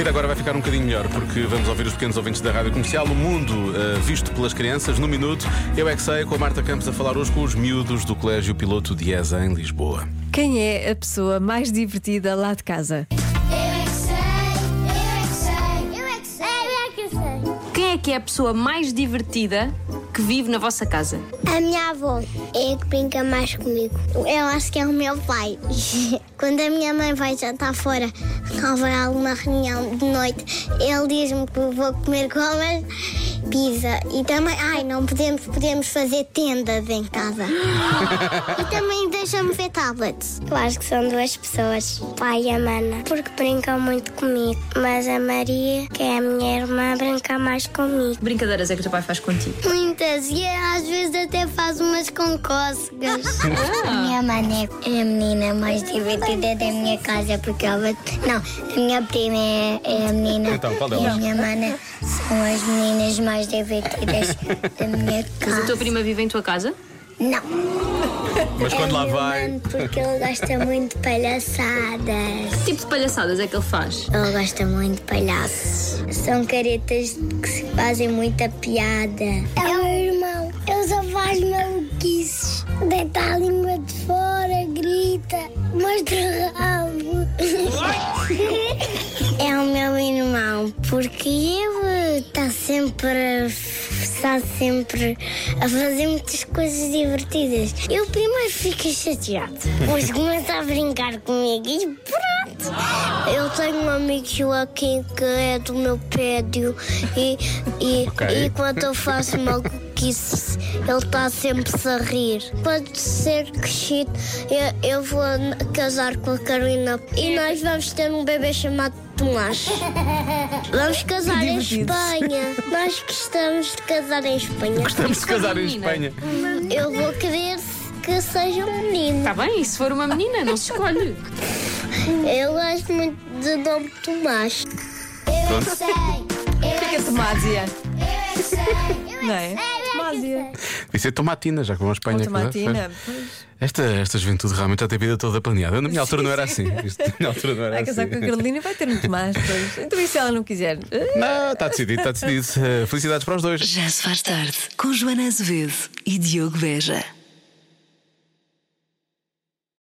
vida agora vai ficar um bocadinho melhor porque vamos ouvir os pequenos ouvintes da rádio comercial. O mundo uh, visto pelas crianças no minuto. Eu é que sei, com a Marta Campos a falar hoje com os miúdos do Colégio Piloto de ESA em Lisboa. Quem é a pessoa mais divertida lá de casa? Que é a pessoa mais divertida que vive na vossa casa? A minha avó é que brinca mais comigo. Eu acho que é o meu pai. Quando a minha mãe vai jantar fora ou vai a alguma reunião de noite, ele diz-me que vou comer gomas, pizza e também, ai, não podemos, podemos fazer tendas em casa. e também deixa-me ver tablets. Eu acho que são duas pessoas, o pai e a mana, porque brincam muito comigo. Mas a Maria, que é a minha irmã, brinca mais comigo. Brincadeiras é que o teu pai faz contigo? Muitas, e às vezes até faz umas com cócegas. A minha mãe é a menina mais divertida da minha casa, porque ela. Não, a minha prima é, é a menina. Então, qual E a delas? minha mana são as meninas mais divertidas da minha Mas a tua casa. prima vive em tua casa? Não, Mas quando é lá vai. porque ele gosta muito de palhaçadas. Que tipo de palhaçadas é que ele faz? Ele gosta muito de palhaços. São caretas que se fazem muita piada. É o meu irmão. Ele só faz maluquices. Deita a língua de fora, grita, mostra o rabo. é o meu irmão, porque ele está sempre, está sempre a fazer muitas coisas divertidas. Eu primeiro fico chateado, depois começa a brincar comigo e pronto. Eu tenho um amigo Joaquim que é do meu prédio e, e, Ok. e quando eu faço maluquice, ele está sempre a rir. Pode ser crescido, eu, eu vou casar com a Carolina e nós vamos ter um bebê chamado Tomás. Vamos casar em. Espanha. Nós gostamos de casar em Espanha. Estamos se de casar em? Espanha. Eu vou querer que seja um menino. Está bem, e se for uma menina, não se escolhe. Eu gosto muito do nome Tomás. Eu é que sei, eu é Fica tomásia. que sei, eu Não é? Tomásia. Isso é tomatina, já que vamos à Espanha. É? tomatina. Esta, esta juventude realmente já tem a vida toda planeada. Na minha altura não era assim. Isto, na minha altura não era Vai casar assim. com a Carolina e vai ter Tomás depois. Então e se ela não quiser? Não, está decidido, está decidido. Eh, Felicidades para os dois. Já se faz tarde com Joana Azevedo e Diogo Beja.